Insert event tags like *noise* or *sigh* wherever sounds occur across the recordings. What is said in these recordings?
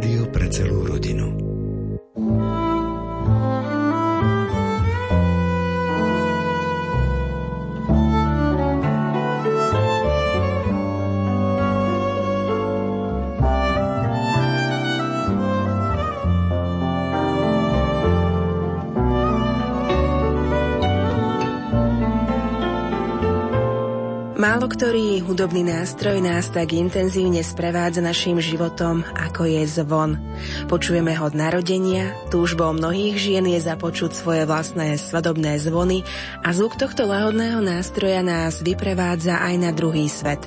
Rádio pre celú rodinu. Hudobný nástroj nás tak intenzívne sprevádza našim životom, ako je zvon. Počujeme ho od narodenia, túžbou mnohých žien je započuť svoje vlastné svadobné zvony a zvuk tohto lahodného nástroja nás vyprevádza aj na druhý svet.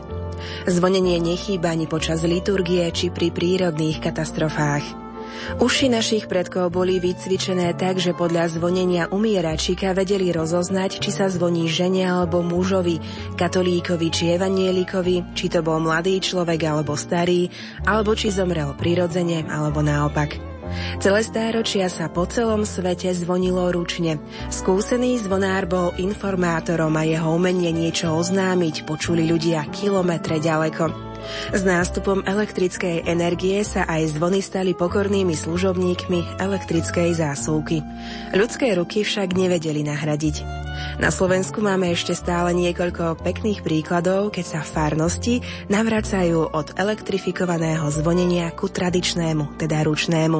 Zvonenie nechýba ani počas liturgie či pri prírodných katastrofách. Uši našich predkov boli vycvičené tak, že podľa zvonenia umieračika vedeli rozoznať, či sa zvoní žene alebo mužovi, katolíkovi či evanielikovi, či to bol mladý človek alebo starý, alebo či zomrel prirodzene alebo naopak. Celé stáročia sa po celom svete zvonilo ručne. Skúsený zvonár bol informátorom a jeho umenie niečo oznámiť počuli ľudia kilometre ďaleko. S nástupom elektrickej energie sa aj zvony stali pokornými služobníkmi elektrickej zásuvky. Ľudské ruky však nevedeli nahradiť. Na Slovensku máme ešte stále niekoľko pekných príkladov, keď sa farnosti navracajú od elektrifikovaného zvonenia ku tradičnému, teda ručnému.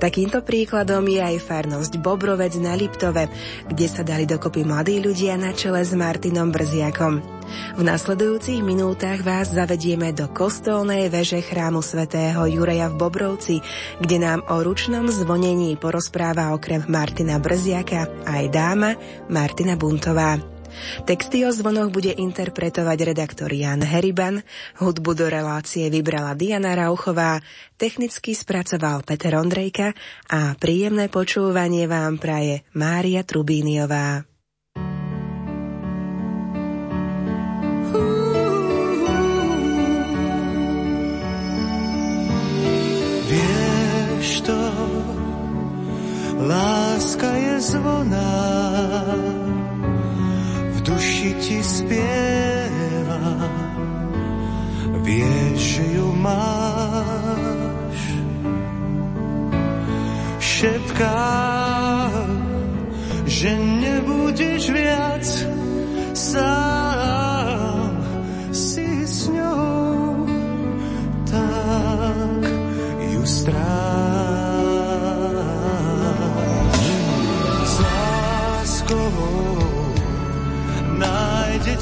Takýmto príkladom je aj farnosť Bobrovec na Liptove, kde sa dali dokopy mladí ľudia na čele s Martinom Brziakom. V nasledujúcich minútach vás zavedieme do kostolnej veže chrámu svätého Jureja v Bobrovci, kde nám o ručnom zvonení porozpráva okrem Martina Brziaka aj dáma Martina Buntová. Texty o zvonoch bude interpretovať redaktor Jan Heriban, hudbu do relácie vybrala Diana Rauchová, technicky spracoval Peter Ondrejka a príjemné počúvanie vám praje Mária Trubíniová. Láska je zvona, v duši ti spieva, vieš, že ju máš. Šepká, že nebudeš viac sám,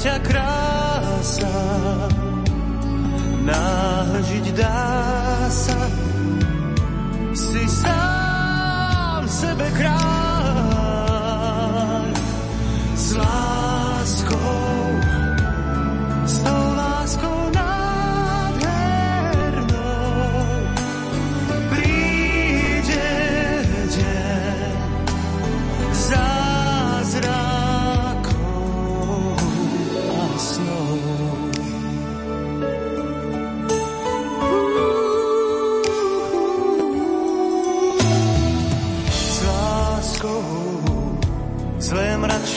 ťa krása, nážiť dá sa, si sám sebe kráľ.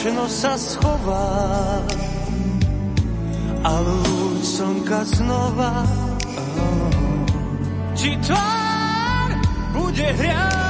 Mračno sa schová a lúč slnka znova. Ti tvár bude hriať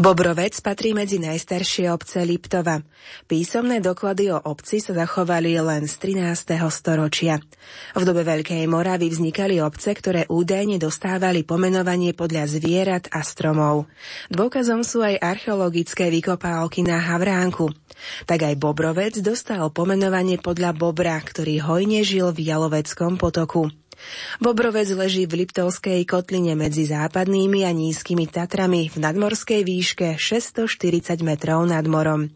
Bobrovec patrí medzi najstaršie obce Liptova. Písomné doklady o obci sa zachovali len z 13. storočia. V dobe Veľkej Moravy vznikali obce, ktoré údajne dostávali pomenovanie podľa zvierat a stromov. Dôkazom sú aj archeologické vykopálky na Havránku. Tak aj Bobrovec dostal pomenovanie podľa Bobra, ktorý hojne žil v Jaloveckom potoku. Bobrovec leží v Liptovskej kotline medzi západnými a nízkymi Tatrami v nadmorskej výške 640 metrov nad morom.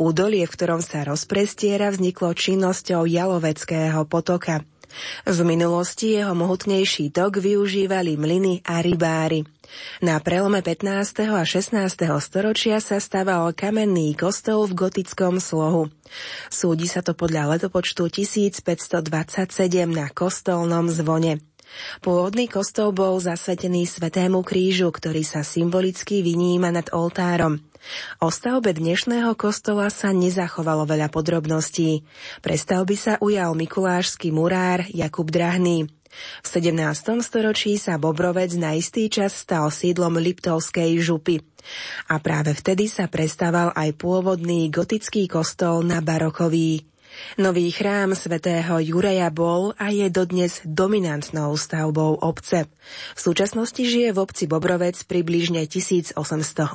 Údolie, v ktorom sa rozprestiera, vzniklo činnosťou Jaloveckého potoka. V minulosti jeho mohutnejší tok využívali mlyny a rybári. Na prelome 15. a 16. storočia sa staval kamenný kostol v gotickom slohu. Súdi sa to podľa letopočtu 1527 na kostolnom zvone. Pôvodný kostol bol zasvetený Svetému krížu, ktorý sa symbolicky vyníma nad oltárom. O stavbe dnešného kostola sa nezachovalo veľa podrobností. Pre sa ujal mikulášsky murár Jakub Drahný. V 17. storočí sa Bobrovec na istý čas stal sídlom Liptovskej župy. A práve vtedy sa prestával aj pôvodný gotický kostol na barokový. Nový chrám svätého Jureja bol a je dodnes dominantnou stavbou obce. V súčasnosti žije v obci Bobrovec približne 1800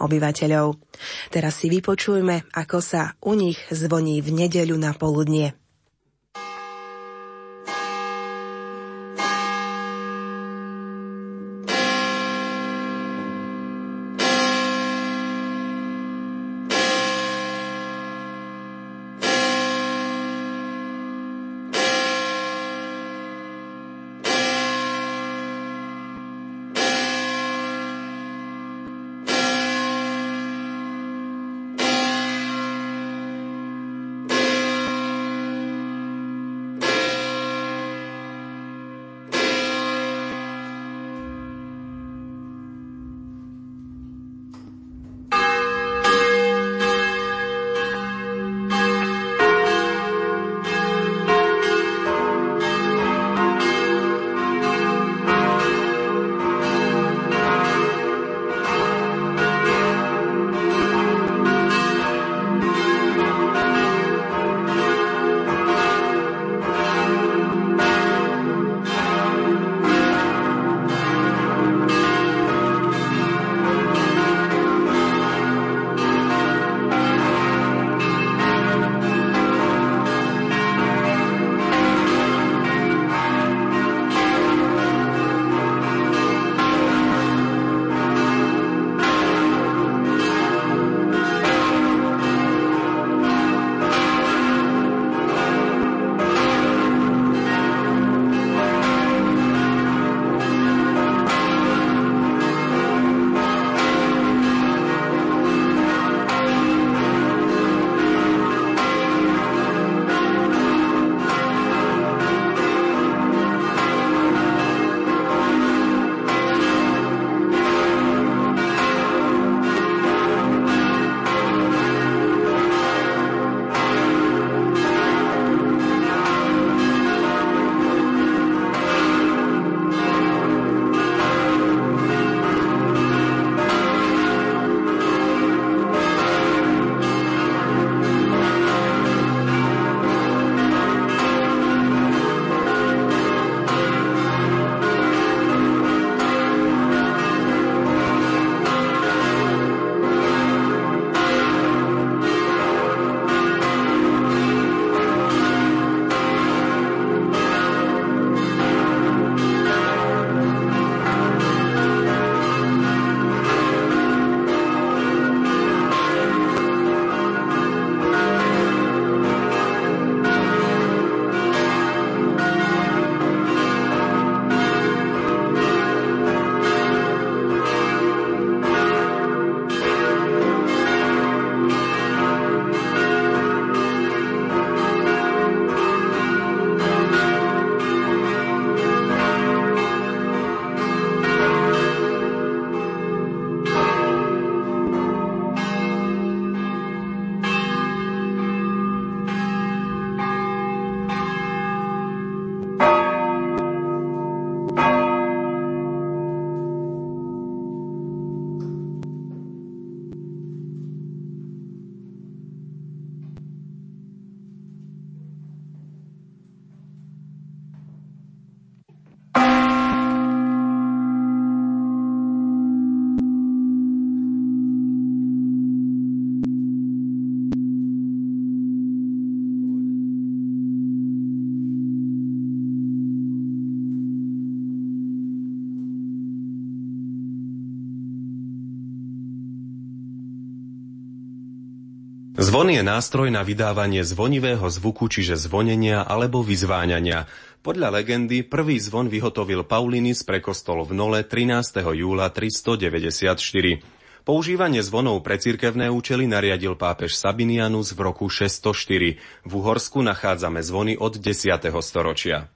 obyvateľov. Teraz si vypočujme, ako sa u nich zvoní v nedeľu na poludnie. Zvon je nástroj na vydávanie zvonivého zvuku, čiže zvonenia alebo vyzváňania. Podľa legendy prvý zvon vyhotovil Paulinis pre kostol v Nole 13. júla 394. Používanie zvonov pre cirkevné účely nariadil pápež Sabinianus v roku 604. V Uhorsku nachádzame zvony od 10. storočia.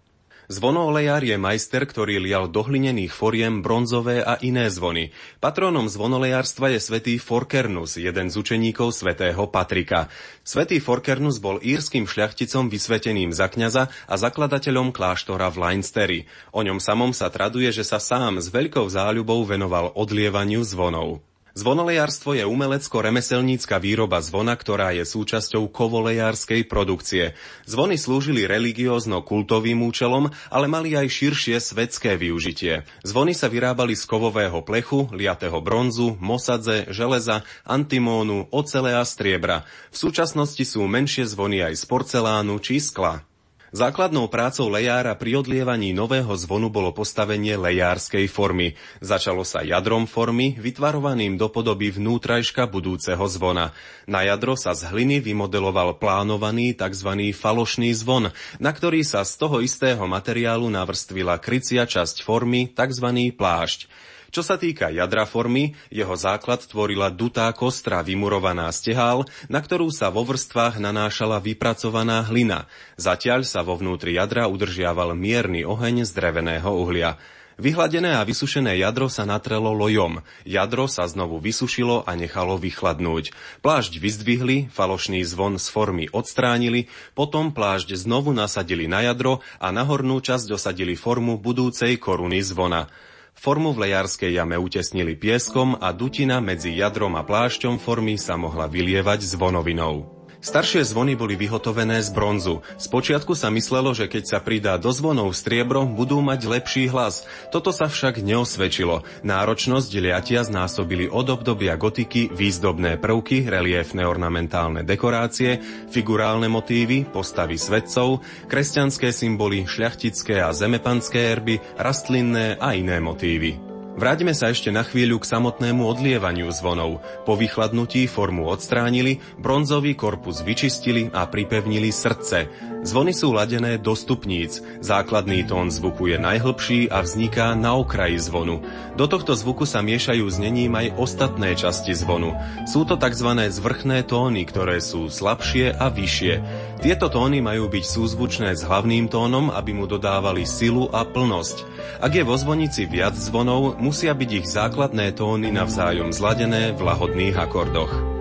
Zvonolejár je majster, ktorý lial do hlinených foriem bronzové a iné zvony. Patrónom zvonolejárstva je svätý Forkernus, jeden z učeníkov svätého Patrika. Svätý Forkernus bol írským šľachticom vysveteným za kňaza a zakladateľom kláštora v Leinsteri. O ňom samom sa traduje, že sa sám s veľkou záľubou venoval odlievaniu zvonov. Zvonolejárstvo je umelecko-remeselnícka výroba zvona, ktorá je súčasťou kovolejárskej produkcie. Zvony slúžili religiózno-kultovým účelom, ale mali aj širšie svetské využitie. Zvony sa vyrábali z kovového plechu, liatého bronzu, mosadze, železa, antimónu, ocele a striebra. V súčasnosti sú menšie zvony aj z porcelánu či skla. Základnou prácou lejára pri odlievaní nového zvonu bolo postavenie lejárskej formy. Začalo sa jadrom formy, vytvarovaným do podoby vnútrajška budúceho zvona. Na jadro sa z hliny vymodeloval plánovaný tzv. falošný zvon, na ktorý sa z toho istého materiálu navrstvila krycia časť formy, tzv. plášť. Čo sa týka jadra formy, jeho základ tvorila dutá kostra vymurovaná z tehál, na ktorú sa vo vrstvách nanášala vypracovaná hlina. Zatiaľ sa vo vnútri jadra udržiaval mierny oheň z dreveného uhlia. Vyhladené a vysušené jadro sa natrelo lojom. Jadro sa znovu vysušilo a nechalo vychladnúť. Plášť vyzdvihli, falošný zvon z formy odstránili, potom plášť znovu nasadili na jadro a na hornú časť dosadili formu budúcej koruny zvona. Formu v lejárskej jame utesnili pieskom a dutina medzi jadrom a plášťom formy sa mohla vylievať zvonovinou. Staršie zvony boli vyhotovené z bronzu. Spočiatku sa myslelo, že keď sa pridá do zvonov striebro, budú mať lepší hlas. Toto sa však neosvedčilo. Náročnosť liatia znásobili od obdobia gotiky výzdobné prvky, reliefné ornamentálne dekorácie, figurálne motívy, postavy svetcov, kresťanské symboly, šľachtické a zemepanské erby, rastlinné a iné motívy. Vráťme sa ešte na chvíľu k samotnému odlievaniu zvonov. Po vychladnutí formu odstránili, bronzový korpus vyčistili a pripevnili srdce. Zvony sú ladené do stupníc. Základný tón zvuku je najhlbší a vzniká na okraji zvonu. Do tohto zvuku sa miešajú znením aj ostatné časti zvonu. Sú to tzv. zvrchné tóny, ktoré sú slabšie a vyššie. Tieto tóny majú byť súzvučné s hlavným tónom, aby mu dodávali silu a plnosť. Ak je vo zvonici viac zvonov, musia byť ich základné tóny navzájom zladené v lahodných akordoch.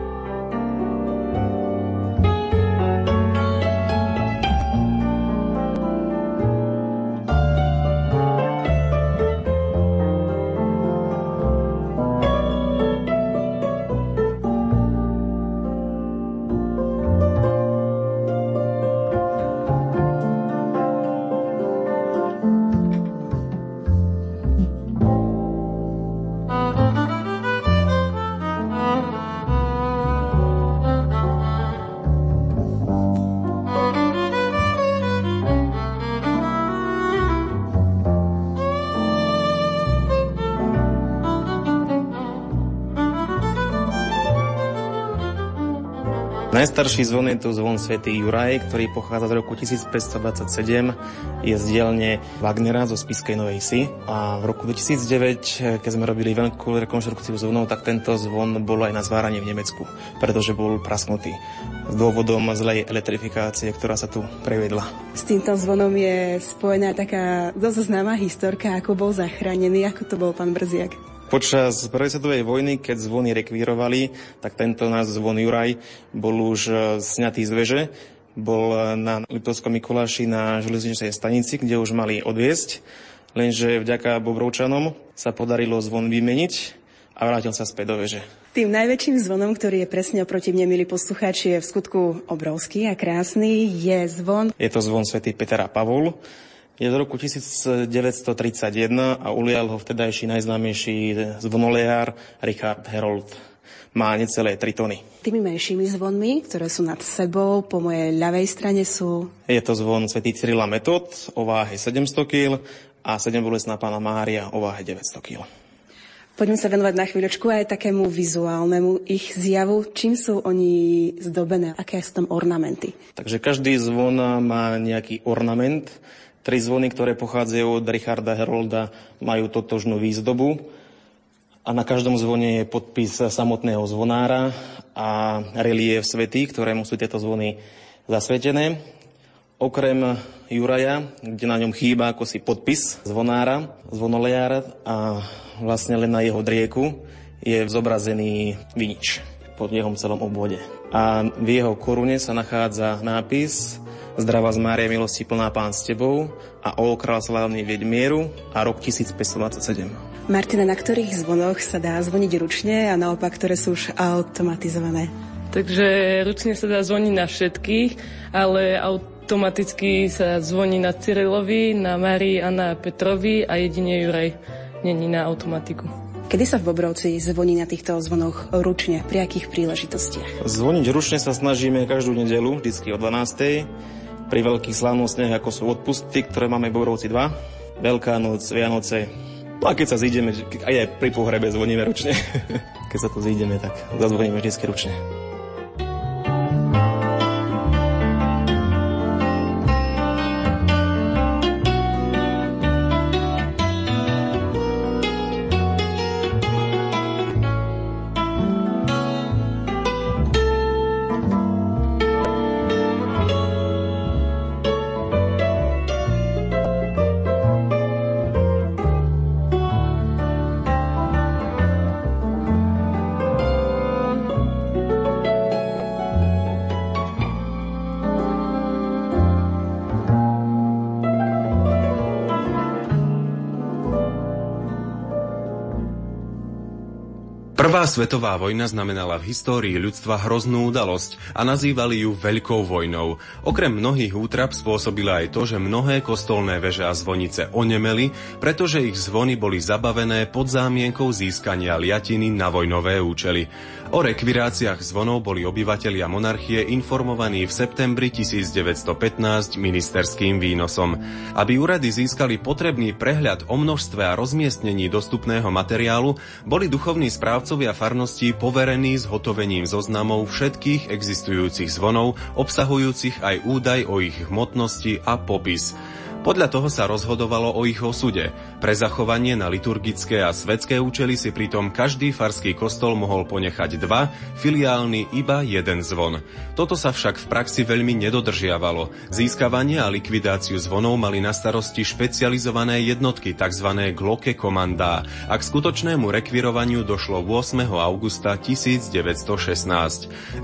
Najstarší zvon je tu zvon svätý Juraj, ktorý pochádza z roku 1527. Je z dielne Wagnera zo Spiskej Novej Si. A v roku 2009, keď sme robili veľkú rekonštrukciu zvonov, tak tento zvon bol aj na zváranie v Nemecku, pretože bol prasknutý s dôvodom zlej elektrifikácie, ktorá sa tu prevedla. S týmto zvonom je spojená taká dosť známa historka, ako bol zachránený, ako to bol pán Brziak. Počas prvej svetovej vojny, keď zvony rekvírovali, tak tento náš zvon Juraj bol už e, sňatý z veže, bol na Liptovskom Mikuláši na železničnej stanici, kde už mali odviesť, lenže vďaka Bobrovčanom sa podarilo zvon vymeniť a vrátil sa späť do veže. Tým najväčším zvonom, ktorý je presne oproti mne, milí poslucháči, je v skutku obrovský a krásny, je zvon. Je to zvon svätý Peter a Pavol je z roku 1931 a ulial ho vtedajší najznámejší zvonolejár Richard Herold. Má necelé 3 tony. Tými menšími zvonmi, ktoré sú nad sebou, po mojej ľavej strane sú... Je to zvon svätý Cyrila Metod o váhe 700 kg a 7 bolestná pána Mária o váhe 900 kg. Poďme sa venovať na chvíľočku aj takému vizuálnemu ich zjavu. Čím sú oni zdobené? Aké sú tam ornamenty? Takže každý zvon má nejaký ornament. Tri zvony, ktoré pochádzajú od Richarda Herolda, majú totožnú výzdobu. A na každom zvone je podpis samotného zvonára a relief svetý, ktorému sú tieto zvony zasvetené. Okrem Juraja, kde na ňom chýba ako si podpis zvonára, zvonolejára a vlastne len na jeho drieku je zobrazený vinič pod jeho celom obvode. A v jeho korune sa nachádza nápis Zdravá z Mária, milosti plná pán s tebou a o král slávny vieť mieru a rok 1527. Martina, na ktorých zvonoch sa dá zvoniť ručne a naopak, ktoré sú už automatizované? Takže ručne sa dá zvoniť na všetkých, ale aut- automaticky sa zvoní na Cyrilovi, na Marii a na Petrovi a jedine Juraj není na automatiku. Kedy sa v Bobrovci zvoní na týchto zvonoch ručne? Pri akých príležitostiach? Zvoniť ručne sa snažíme každú nedelu, vždy o 12. Pri veľkých slávnostiach, ako sú odpusty, ktoré máme v Bobrovci 2. Veľká noc, Vianoce. No a keď sa zídeme, aj pri pohrebe zvoníme ručne. *laughs* keď sa tu zídeme, tak zazvoníme vždy ručne. Prvá svetová vojna znamenala v histórii ľudstva hroznú udalosť a nazývali ju Veľkou vojnou. Okrem mnohých útrap spôsobila aj to, že mnohé kostolné veže a zvonice onemeli, pretože ich zvony boli zabavené pod zámienkou získania liatiny na vojnové účely. O rekviráciách zvonov boli obyvatelia monarchie informovaní v septembri 1915 ministerským výnosom. Aby úrady získali potrebný prehľad o množstve a rozmiestnení dostupného materiálu, boli duchovní správcovia farností poverení zhotovením zoznamov všetkých existujúcich zvonov, obsahujúcich aj údaj o ich hmotnosti a popis. Podľa toho sa rozhodovalo o ich osude. Pre zachovanie na liturgické a svetské účely si pritom každý farský kostol mohol ponechať dva, filiálny iba jeden zvon. Toto sa však v praxi veľmi nedodržiavalo. Získavanie a likvidáciu zvonov mali na starosti špecializované jednotky tzv. Glocke komandá a k skutočnému rekvirovaniu došlo 8. augusta 1916.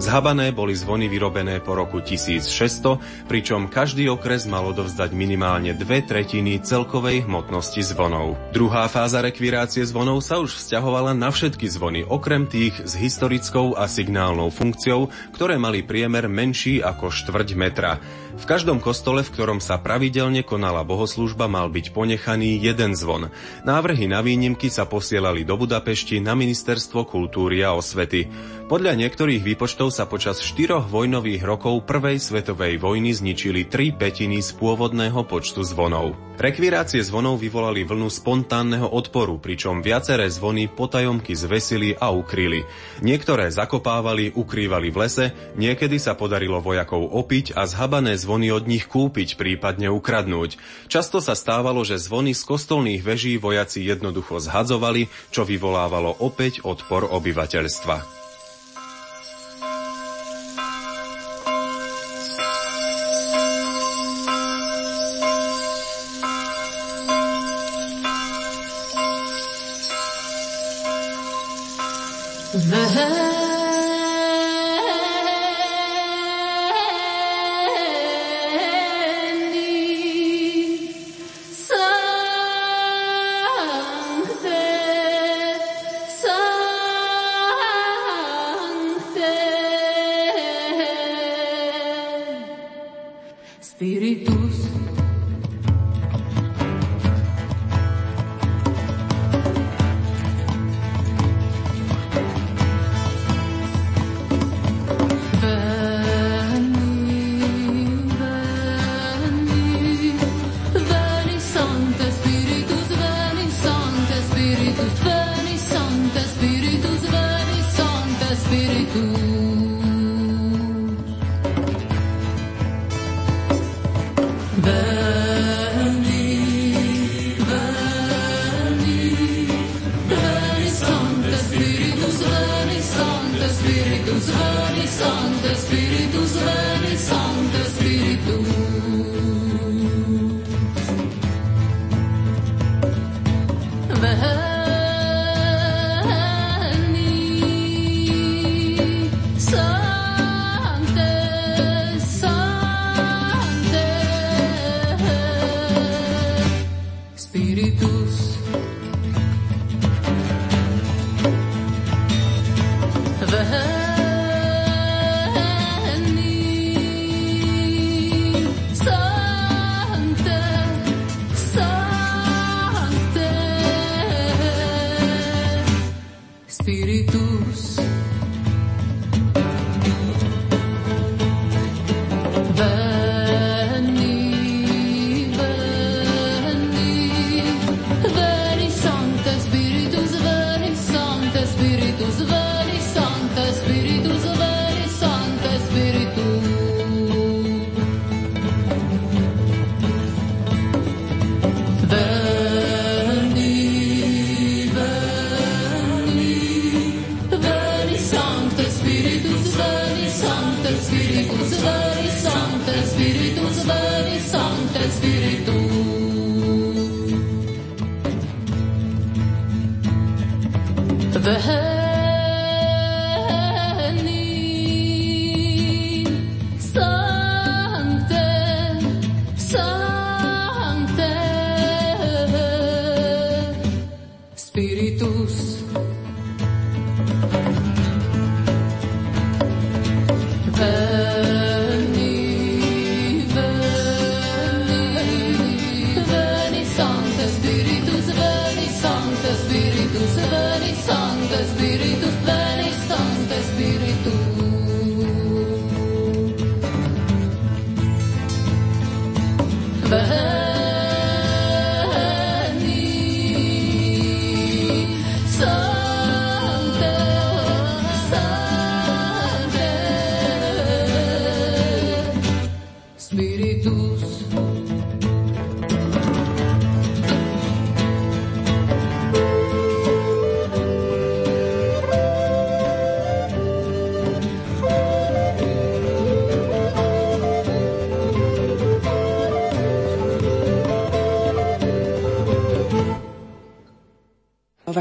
Zhabané boli zvony vyrobené po roku 1600, pričom každý okres mal odovzdať minimálne minimálne dve tretiny celkovej hmotnosti zvonov. Druhá fáza rekvirácie zvonov sa už vzťahovala na všetky zvony, okrem tých s historickou a signálnou funkciou, ktoré mali priemer menší ako štvrť metra. V každom kostole, v ktorom sa pravidelne konala bohoslúžba, mal byť ponechaný jeden zvon. Návrhy na výnimky sa posielali do Budapešti na Ministerstvo kultúry a osvety. Podľa niektorých výpočtov sa počas štyroch vojnových rokov Prvej svetovej vojny zničili tri petiny z pôvodného počtu zvonov. Rekvirácie zvonov vyvolali vlnu spontánneho odporu, pričom viaceré zvony potajomky zvesili a ukryli. Niektoré zakopávali, ukrývali v lese, niekedy sa podarilo vojakov opiť a zhabané zvony od nich kúpiť, prípadne ukradnúť. Často sa stávalo, že zvony z kostolných veží vojaci jednoducho zhadzovali, čo vyvolávalo opäť odpor obyvateľstva.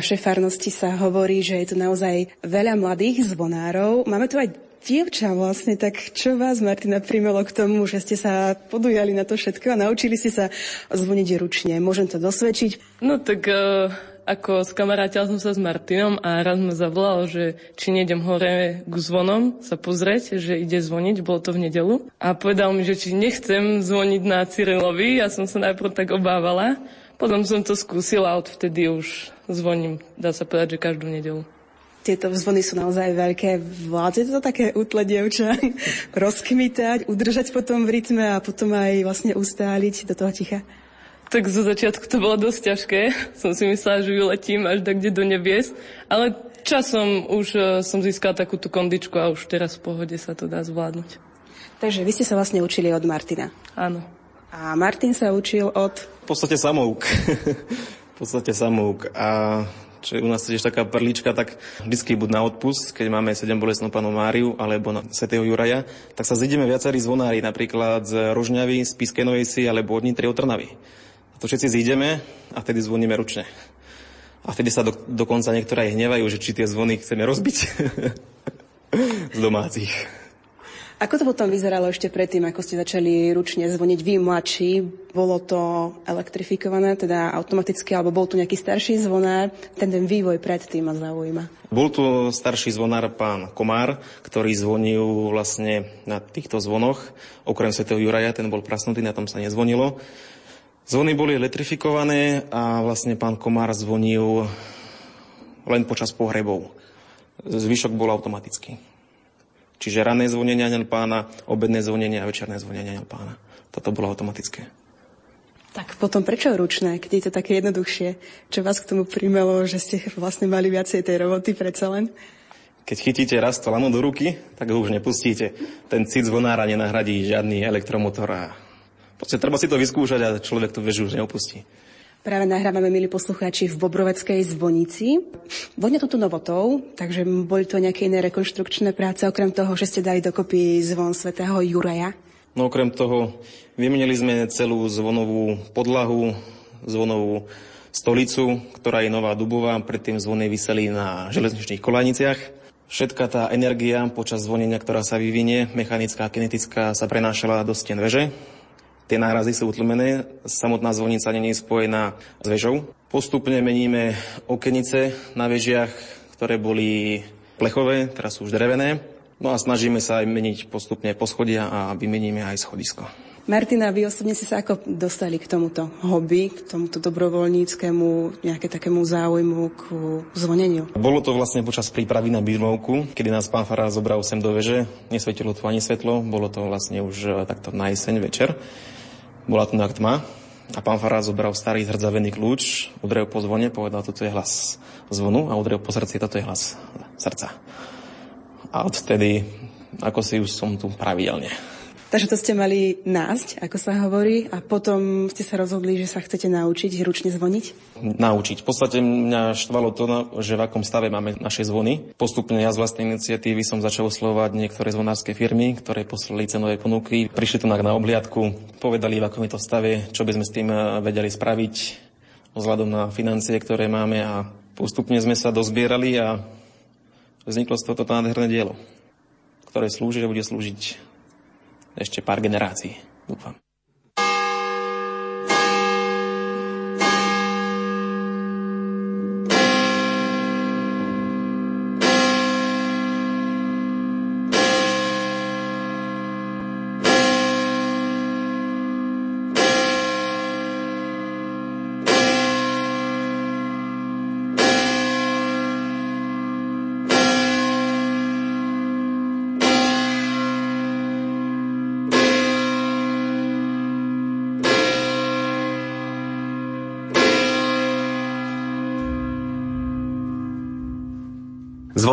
Vašej farnosti sa hovorí, že je tu naozaj veľa mladých zvonárov. Máme tu aj dievča vlastne, tak čo vás, Martina, primelo k tomu, že ste sa podujali na to všetko a naučili ste sa zvoniť ručne? Môžem to dosvedčiť? No tak uh, ako skamarátil som sa s Martinom a raz ma zavolal, že či nejdem hore k zvonom sa pozrieť, že ide zvoniť, bolo to v nedelu. A povedal mi, že či nechcem zvoniť na Cyrilovi, ja som sa najprv tak obávala. Potom som to skúsila a odvtedy už zvoním, dá sa povedať, že každú nedelu. Tieto zvony sú naozaj veľké. Vládze to také útle dievča *laughs* rozkmitať, udržať potom v rytme a potom aj vlastne ustáliť do toho ticha? Tak zo začiatku to bolo dosť ťažké. *laughs* Som si myslela, že vyletím až tak, kde do nebies. Ale časom už e, som získala takú tú kondičku a už teraz v pohode sa to dá zvládnuť. Takže vy ste sa vlastne učili od Martina. Áno. A Martin sa učil od... V podstate samouk. *laughs* v podstate samouk. A čo je u nás tiež taká perlička, tak vždy buď na odpust, keď máme 7 bolestnú panu Máriu alebo na svätého Juraja, tak sa zideme viacerí zvonári, napríklad z Rožňavy, z Piskenovej si alebo od Nitry od Trnavy. A to všetci zídeme a vtedy zvoníme ručne. A vtedy sa do, dokonca niektoré aj hnevajú, že či tie zvony chceme rozbiť *laughs* z domácich. Ako to potom vyzeralo ešte predtým, ako ste začali ručne zvoniť vy mladší? Bolo to elektrifikované, teda automaticky, alebo bol tu nejaký starší zvonár? Ten, ten vývoj predtým ma zaujíma. Bol tu starší zvonár pán Komár, ktorý zvonil vlastne na týchto zvonoch. Okrem svätého Juraja, ten bol prasnutý, na tom sa nezvonilo. Zvony boli elektrifikované a vlastne pán Komár zvonil len počas pohrebov. Zvyšok bol automatický. Čiže ranné zvonenie aniel pána, obedné zvonenie a večerné zvonenie aniel pána. Toto bolo automatické. Tak potom prečo ručné, keď je to také jednoduchšie? Čo vás k tomu primelo, že ste vlastne mali viacej tej roboty predsa len? Keď chytíte raz to lano do ruky, tak ho už nepustíte. Ten cit zvonára nenahradí žiadny elektromotor a podstate treba si to vyskúšať a človek to vežu už neopustí. Práve nahrávame, milí poslucháči, v Bobroveckej zvonici. Vonia tu novotou, takže boli to nejaké iné rekonštrukčné práce, okrem toho, že ste dali dokopy zvon svätého Juraja? No okrem toho, vymenili sme celú zvonovú podlahu, zvonovú stolicu, ktorá je nová dubová, predtým zvony vyseli na železničných kolaniciach. Všetka tá energia počas zvonenia, ktorá sa vyvinie, mechanická a kinetická, sa prenášala do stien veže, Tie nárazy sú utlmené, samotná zvonica je spojená s vežou. Postupne meníme okenice na vežiach, ktoré boli plechové, teraz sú už drevené. No a snažíme sa aj meniť postupne poschodia a vymeníme aj schodisko. Martina, vy osobne si sa ako dostali k tomuto hobby, k tomuto dobrovoľníckému, nejaké takému záujmu k zvoneniu? Bolo to vlastne počas prípravy na birmovku, kedy nás pán Farár zobral sem do veže. Nesvetilo tu ani svetlo, bolo to vlastne už eh, takto na jeseň večer. Bola tu tma a pán Farár zobral starý zhrdzavený kľúč, udrel po zvone, povedal, toto je hlas zvonu a udrel po srdci, toto je hlas srdca. A odtedy ako si už som tu pravidelne. Takže to ste mali násť, ako sa hovorí, a potom ste sa rozhodli, že sa chcete naučiť ručne zvoniť? Naučiť. V podstate mňa štvalo to, že v akom stave máme naše zvony. Postupne ja z vlastnej iniciatívy som začal oslovať niektoré zvonárske firmy, ktoré poslali cenové ponuky. Prišli tu na obliadku, povedali, v akom je to stave, čo by sme s tým eh, vedeli spraviť vzhľadom na financie, ktoré máme a postupne sme sa dozbierali a vzniklo z toto nádherné dielo, ktoré slúži a bude slúžiť ešte pár generácií, dúfam.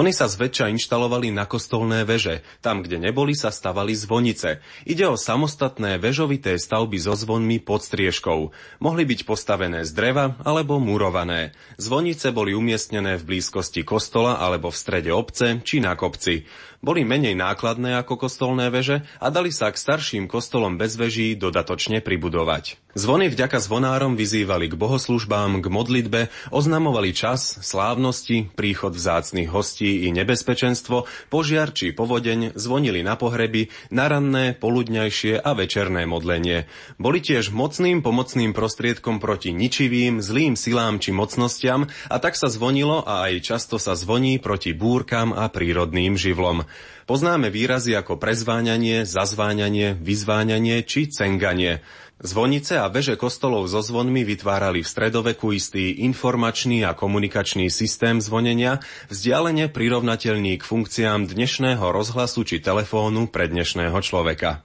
Zvony sa zväčša inštalovali na kostolné veže. Tam, kde neboli, sa stavali zvonice. Ide o samostatné vežovité stavby so zvonmi pod striežkou. Mohli byť postavené z dreva alebo murované. Zvonice boli umiestnené v blízkosti kostola alebo v strede obce či na kopci boli menej nákladné ako kostolné veže a dali sa k starším kostolom bez veží dodatočne pribudovať. Zvony vďaka zvonárom vyzývali k bohoslužbám, k modlitbe, oznamovali čas, slávnosti, príchod vzácných hostí i nebezpečenstvo, požiar či povodeň, zvonili na pohreby, na ranné, poludňajšie a večerné modlenie. Boli tiež mocným pomocným prostriedkom proti ničivým, zlým silám či mocnostiam a tak sa zvonilo a aj často sa zvoní proti búrkam a prírodným živlom. Poznáme výrazy ako prezváňanie, zazváňanie, vyzváňanie či cenganie. Zvonice a veže kostolov so zvonmi vytvárali v stredoveku istý informačný a komunikačný systém zvonenia, vzdialene prirovnateľný k funkciám dnešného rozhlasu či telefónu pre dnešného človeka.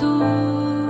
Sa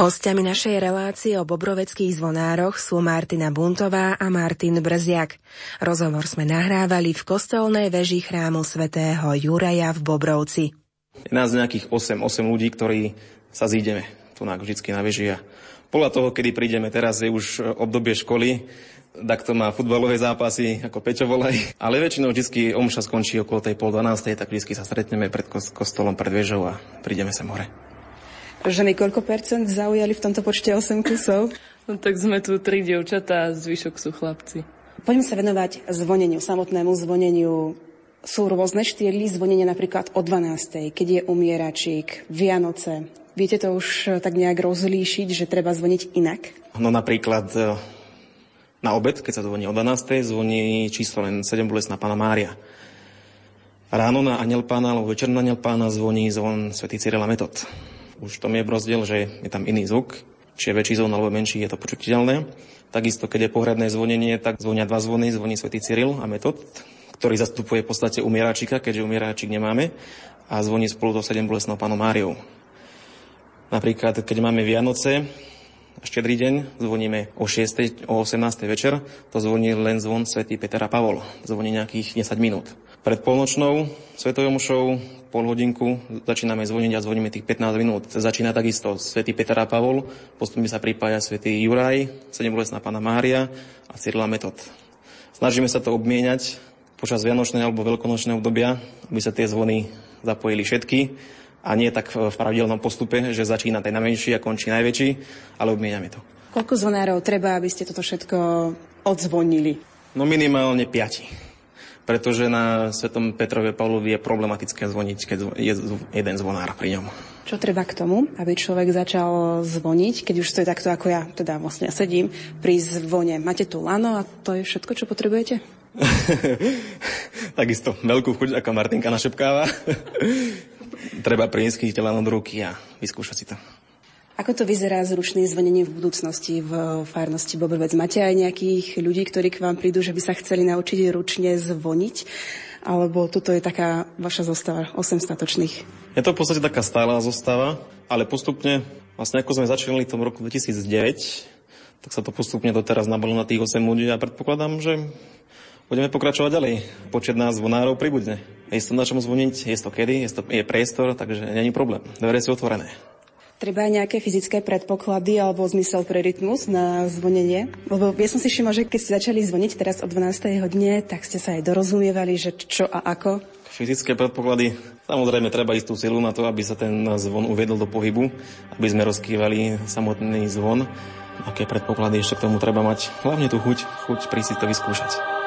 Hostiami našej relácie o bobroveckých zvonároch sú Martina Buntová a Martin Brziak. Rozhovor sme nahrávali v kostolnej veži chrámu svätého Juraja v Bobrovci. Je nás nejakých 8, 8 ľudí, ktorí sa zídeme tu na vždycky na veži a podľa toho, kedy prídeme, teraz je už obdobie školy, tak to má futbalové zápasy, ako Peťo volaj. Ale väčšinou vždy omša skončí okolo tej pol 12, tak vždy sa stretneme pred kostolom, pred vežou a prídeme sem hore. Ženy koľko percent zaujali v tomto počte 8 kusov? No, tak sme tu tri dievčatá a zvyšok sú chlapci. Poďme sa venovať zvoneniu, samotnému zvoneniu. Sú rôzne štýly zvonenia napríklad o 12. keď je umieračík, Vianoce. Viete to už tak nejak rozlíšiť, že treba zvoniť inak? No napríklad e, na obed, keď sa zvoní o 12. zvoní číslo len 7 bolesná Pána Mária. Ráno na Aniel Pána alebo večer na Aniel Pána zvoní zvon svätý Cyrila Metod. Už tom je rozdiel, že je tam iný zvuk, či je väčší zvon alebo menší, je to počutiteľné. Takisto, keď je pohradné zvonenie, tak zvonia dva zvony, zvoní svätý Cyril a Metod, ktorý zastupuje v podstate umieračika, keďže umieračik nemáme, a zvoní spolu so sedem bolesnou pánom Máriou. Napríklad, keď máme Vianoce, štedrý deň, zvoníme o 6. o 18. večer, to zvoní len zvon svätý Peter a Pavol. Zvoní nejakých 10 minút. Pred polnočnou svetovou mušou pol hodinku začíname zvoniť a zvoníme tých 15 minút. Začína takisto svätý Peter a Pavol, postupne sa pripája svätý Juraj, sedembolesná pána Mária a Cyrila Metod. Snažíme sa to obmieniať počas vianočného alebo veľkonočného obdobia, aby sa tie zvony zapojili všetky a nie tak v pravidelnom postupe, že začína ten najmenší a končí najväčší, ale obmieniame to. Koľko zvonárov treba, aby ste toto všetko odzvonili? No minimálne piati pretože na Svetom Petrove Pavlovi je problematické zvoniť, keď je jeden zvonár pri ňom. Čo treba k tomu, aby človek začal zvoniť, keď už stojí takto ako ja, teda vlastne ja sedím pri zvone. Máte tu lano a to je všetko, čo potrebujete? *laughs* Takisto veľkú chuť, ako Martinka našepkáva. *laughs* treba priniesť lano do ruky a vyskúšať si to. Ako to vyzerá s ručným zvonením v budúcnosti v farnosti Bobrovec? Máte aj nejakých ľudí, ktorí k vám prídu, že by sa chceli naučiť ručne zvoniť? Alebo toto je taká vaša zostava, 8 statočných? Je to v podstate taká stála zostava, ale postupne, vlastne ako sme začali v tom roku 2009, tak sa to postupne doteraz nabalilo na tých 8 ľudí a predpokladám, že budeme pokračovať ďalej. Počet nás zvonárov pribudne. Je to na čom zvoniť, je to kedy, je, to, je priestor, takže není problém. Dvere sú otvorené. Treba aj nejaké fyzické predpoklady alebo zmysel pre rytmus na zvonenie? Lebo ja som si všimla, že keď ste začali zvoniť teraz o 12. hodine, tak ste sa aj dorozumievali, že čo a ako. Fyzické predpoklady, samozrejme treba istú silu na to, aby sa ten zvon uviedol do pohybu, aby sme rozkývali samotný zvon. Aké predpoklady ešte k tomu treba mať? Hlavne tú chuť, chuť prísť to vyskúšať.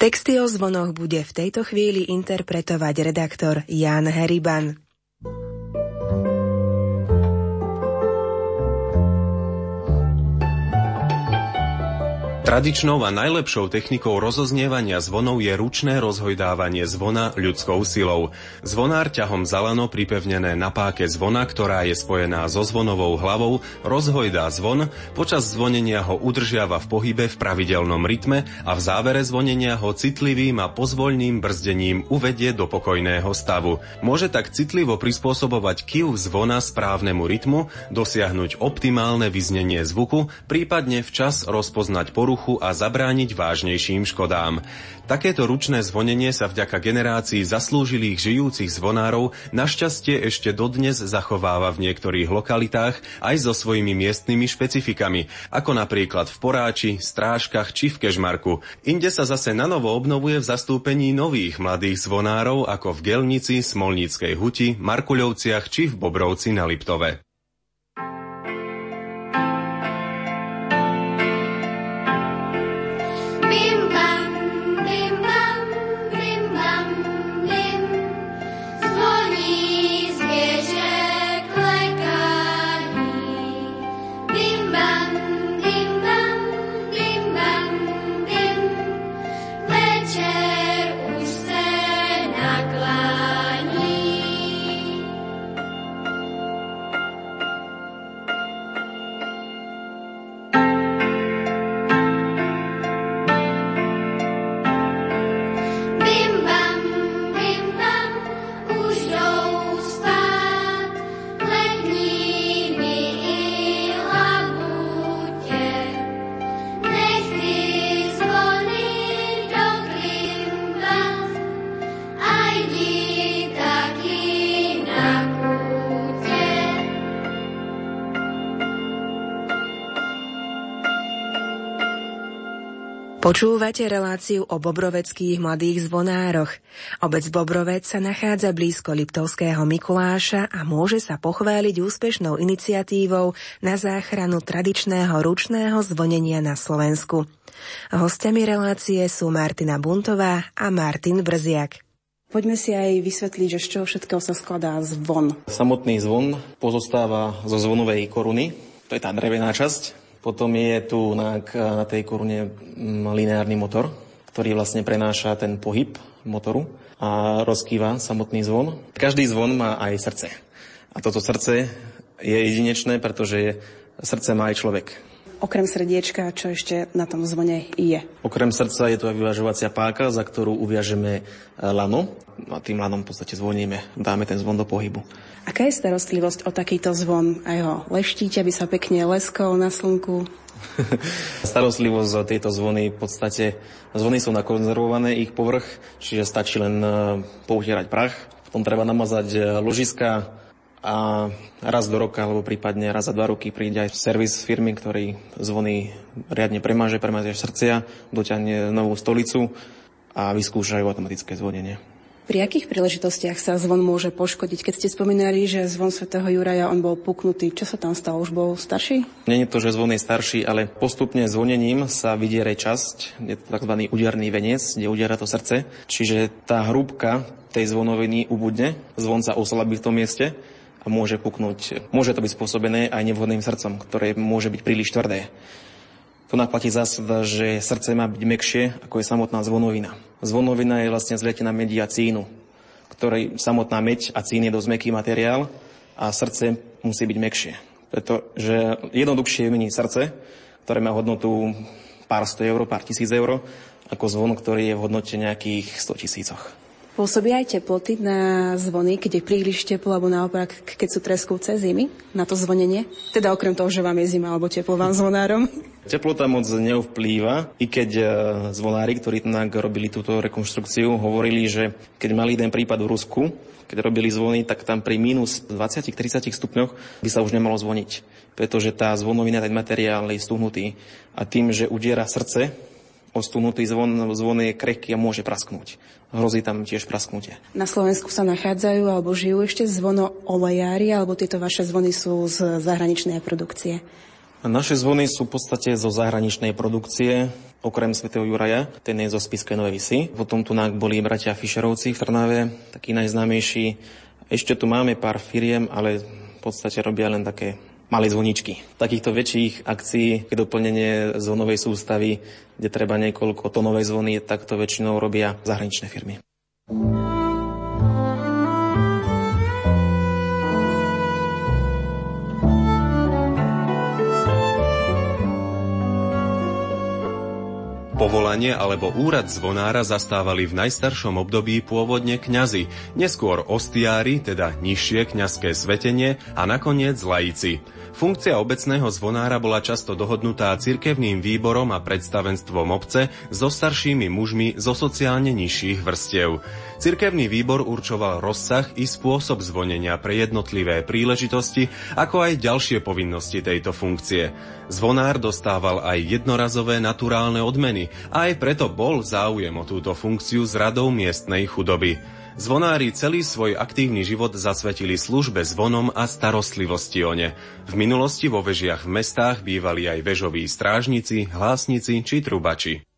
Texty o zvonoch bude v tejto chvíli interpretovať redaktor Jan Heriban. Tradičnou a najlepšou technikou rozoznievania zvonov je ručné rozhojdávanie zvona ľudskou silou. Zvonár ťahom zalano pripevnené na páke zvona, ktorá je spojená so zvonovou hlavou, rozhojdá zvon, počas zvonenia ho udržiava v pohybe v pravidelnom rytme a v závere zvonenia ho citlivým a pozvoľným brzdením uvedie do pokojného stavu. Môže tak citlivo prispôsobovať kiv zvona správnemu rytmu, dosiahnuť optimálne vyznenie zvuku, prípadne včas rozpoznať poruchu poruchu a zabrániť vážnejším škodám. Takéto ručné zvonenie sa vďaka generácii zaslúžilých žijúcich zvonárov našťastie ešte dodnes zachováva v niektorých lokalitách aj so svojimi miestnymi špecifikami, ako napríklad v Poráči, Strážkach či v Kežmarku. Inde sa zase na novo obnovuje v zastúpení nových mladých zvonárov ako v Gelnici, Smolníckej huti, Markuľovciach či v Bobrovci na Liptove. Počúvate reláciu o bobroveckých mladých zvonároch. Obec Bobrovec sa nachádza blízko Liptovského Mikuláša a môže sa pochváliť úspešnou iniciatívou na záchranu tradičného ručného zvonenia na Slovensku. Hostiami relácie sú Martina Buntová a Martin Brziak. Poďme si aj vysvetliť, že z čoho všetkého sa skladá zvon. Samotný zvon pozostáva zo zvonovej koruny, to je tá drevená časť, potom je tu na, na tej korune mm, lineárny motor, ktorý vlastne prenáša ten pohyb motoru a rozkýva samotný zvon. Každý zvon má aj srdce. A toto srdce je jedinečné, pretože srdce má aj človek. Okrem srdiečka, čo ešte na tom zvone je? Okrem srdca je tu aj vyvažovacia páka, za ktorú uviažeme e, lano. A tým lanom v podstate zvoníme, dáme ten zvon do pohybu. Aká je starostlivosť o takýto zvon? Aj ho leštíte, aby sa pekne leskol na slnku? *laughs* Starostlivosť o tieto zvony v podstate, zvony sú nakonzervované, ich povrch, čiže stačí len e, poutierať prach. Potom treba namazať e, ložiska a raz do roka, alebo prípadne raz za dva roky príde aj servis firmy, ktorý zvony riadne premáže, premáže srdcia, doťahne novú stolicu a vyskúšajú automatické zvonenie. Pri akých príležitostiach sa zvon môže poškodiť? Keď ste spomínali, že zvon svätého Juraja on bol puknutý, čo sa tam stalo? Už bol starší? Nie je to, že zvon je starší, ale postupne zvonením sa vydiere časť, je to tzv. udiarný veniec, kde udiera to srdce. Čiže tá hrúbka tej zvonoviny ubudne, zvon sa oslabí v tom mieste a môže puknúť. Môže to byť spôsobené aj nevhodným srdcom, ktoré môže byť príliš tvrdé. Tu naplatí zásada, že srdce má byť mekšie, ako je samotná zvonovina. Zvonovina je vlastne zletená media cínu, ktorej samotná meď a cín je dosť meký materiál a srdce musí byť mekšie. Pretože jednoduchšie je meniť srdce, ktoré má hodnotu pár sto eur, pár tisíc eur, ako zvon, ktorý je v hodnote nejakých 100 tisícoch. Pôsobia aj teploty na zvony, keď je príliš teplo, alebo naopak, keď sú treskúce zimy na to zvonenie? Teda okrem toho, že vám je zima alebo teplo vám zvonárom? Teplota moc neovplýva, i keď e, zvonári, ktorí tak robili túto rekonštrukciu, hovorili, že keď mali jeden prípad v Rusku, keď robili zvony, tak tam pri minus 20-30 stupňoch by sa už nemalo zvoniť, pretože tá zvonovina, ten materiál je stuhnutý a tým, že udiera srdce, ostúhnutý zvon, zvon je krehký a môže prasknúť. Hrozí tam tiež prasknutie. Na Slovensku sa nachádzajú alebo žijú ešte zvono olejári, alebo tieto vaše zvony sú z zahraničnej produkcie? Naše zvony sú v podstate zo zahraničnej produkcie, okrem svätého Juraja, ten je zo Spiskej Novej Vsi. Potom tu boli bratia Fischerovci v Trnave, taký najznámejší. Ešte tu máme pár firiem, ale v podstate robia len také malé zvoničky. Takýchto väčších akcií doplnenie zvonovej sústavy, kde treba niekoľko tonové zvony, tak to väčšinou robia zahraničné firmy. Povolanie alebo úrad zvonára zastávali v najstaršom období pôvodne kňazi, neskôr ostiári, teda nižšie kňazské svetenie a nakoniec laici. Funkcia obecného zvonára bola často dohodnutá cirkevným výborom a predstavenstvom obce so staršími mužmi zo sociálne nižších vrstiev. Cirkevný výbor určoval rozsah i spôsob zvonenia pre jednotlivé príležitosti, ako aj ďalšie povinnosti tejto funkcie. Zvonár dostával aj jednorazové naturálne odmeny a aj preto bol záujem o túto funkciu z radou miestnej chudoby. Zvonári celý svoj aktívny život zasvetili službe zvonom a starostlivosti o ne. V minulosti vo vežiach v mestách bývali aj vežoví strážnici, hlásnici či trubači.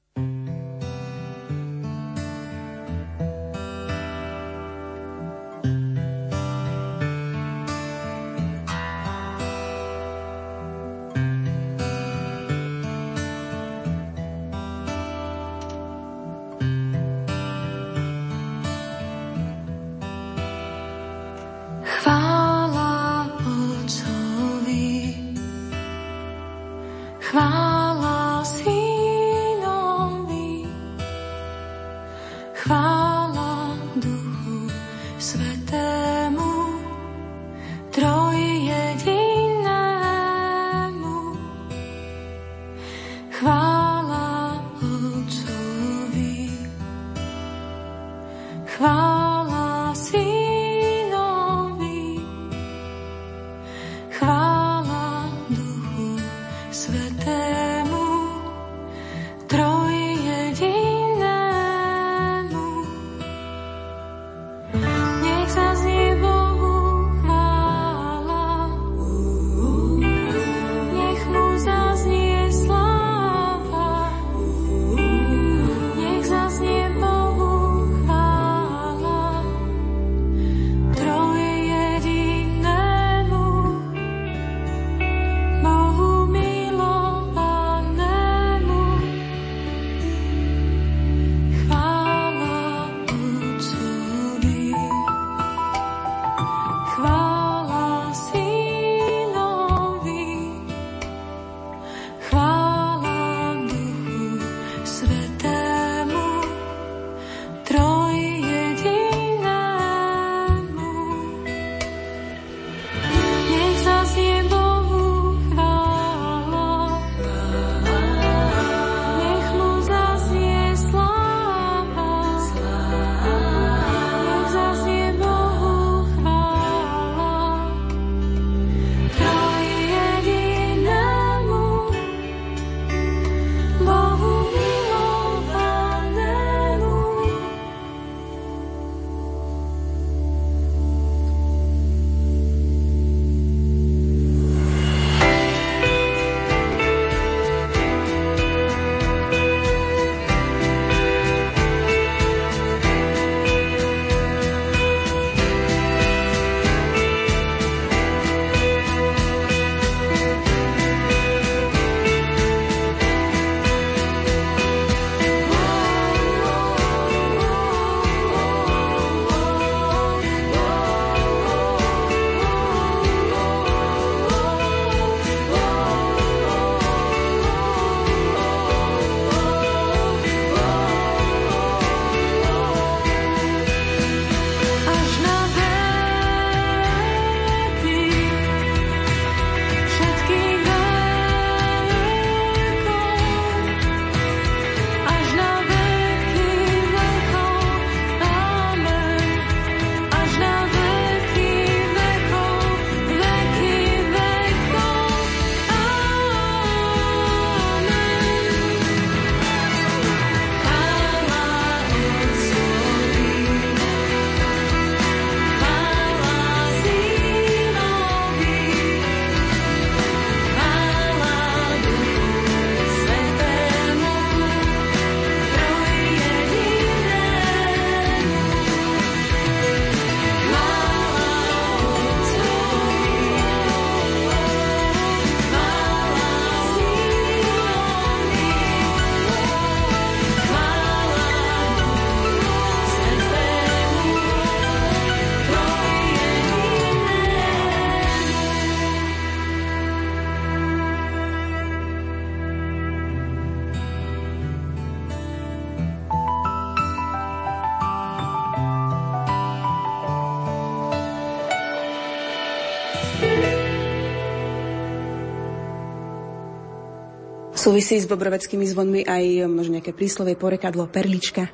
Súvisí s bobroveckými zvonmi aj možno nejaké príslovie, porekadlo, perlička?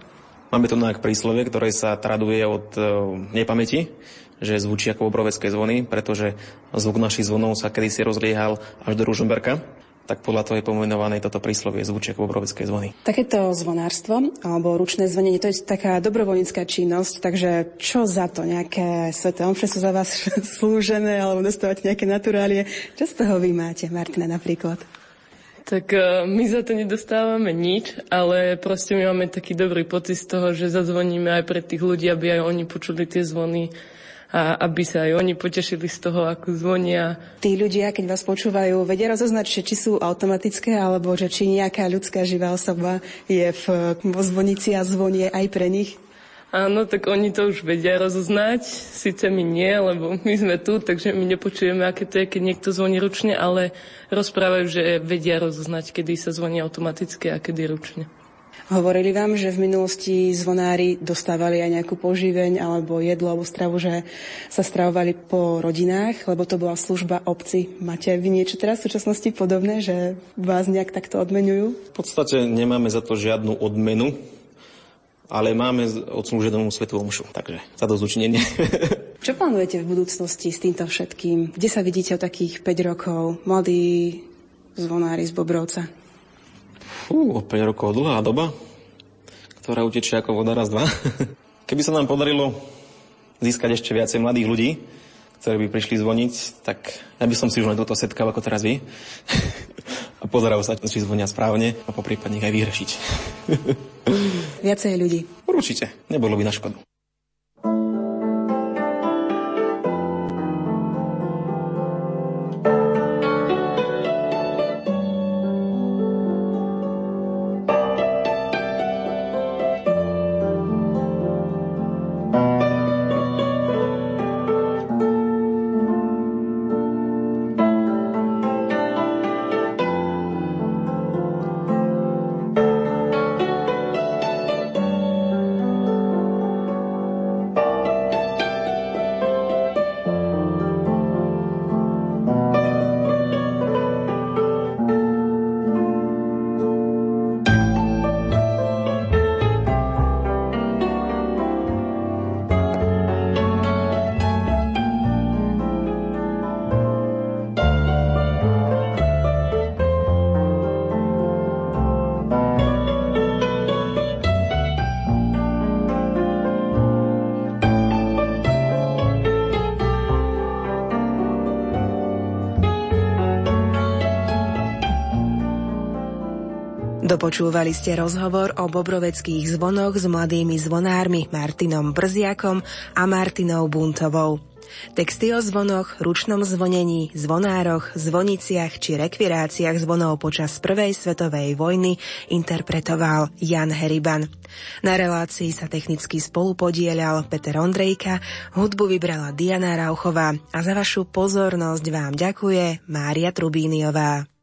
Máme tu nejak príslovie, ktoré sa traduje od e, nepamäti, že zvučí ako bobrovecké zvony, pretože zvuk našich zvonov sa kedysi rozliehal až do Ružomberka tak podľa toho je pomenované toto príslovie ako obrovecké zvony. Takéto zvonárstvo alebo ručné zvonenie, to je taká dobrovoľnícka činnosť, takže čo za to? Nejaké sveté omše sú za vás *laughs* slúžené alebo dostávate nejaké naturálie? Čo z toho vy máte, Martina, napríklad? Tak e, my za to nedostávame nič, ale proste my máme taký dobrý pocit z toho, že zazvoníme aj pre tých ľudí, aby aj oni počuli tie zvony a aby sa aj oni potešili z toho, ako zvonia. Tí ľudia, keď vás počúvajú, vedia rozoznať, či sú automatické, alebo že či nejaká ľudská živá osoba je v, vo zvonici a zvonie aj pre nich? Áno, tak oni to už vedia rozoznať, síce my nie, lebo my sme tu, takže my nepočujeme, aké to je, keď niekto zvoní ručne, ale rozprávajú, že vedia rozoznať, kedy sa zvoní automaticky a kedy ručne. Hovorili vám, že v minulosti zvonári dostávali aj nejakú poživeň alebo jedlo alebo stravu, že sa stravovali po rodinách, lebo to bola služba obci. Máte vy niečo teraz v súčasnosti podobné, že vás nejak takto odmenujú? V podstate nemáme za to žiadnu odmenu, ale máme odslúženú svetu omšu, takže za to zúčinenie. *laughs* Čo plánujete v budúcnosti s týmto všetkým? Kde sa vidíte o takých 5 rokov? Mladí zvonári z Bobrovca. Fú, o 5 rokov dlhá doba, ktorá utečie ako voda raz, dva. *laughs* Keby sa nám podarilo získať ešte viacej mladých ľudí, ktorí by prišli zvoniť, tak ja by som si už len toto setkal ako teraz vy. *laughs* a pozerajú sa, či zvonia správne a poprípadne ich aj vyhrešiť. Viacej ľudí. Určite, nebolo by na škodu. Dopočúvali ste rozhovor o bobroveckých zvonoch s mladými zvonármi Martinom Brziakom a Martinou Buntovou. Texty o zvonoch, ručnom zvonení, zvonároch, zvoniciach či rekviráciách zvonov počas Prvej svetovej vojny interpretoval Jan Heriban. Na relácii sa technicky spolupodielal Peter Ondrejka, hudbu vybrala Diana Rauchová a za vašu pozornosť vám ďakuje Mária Trubíniová.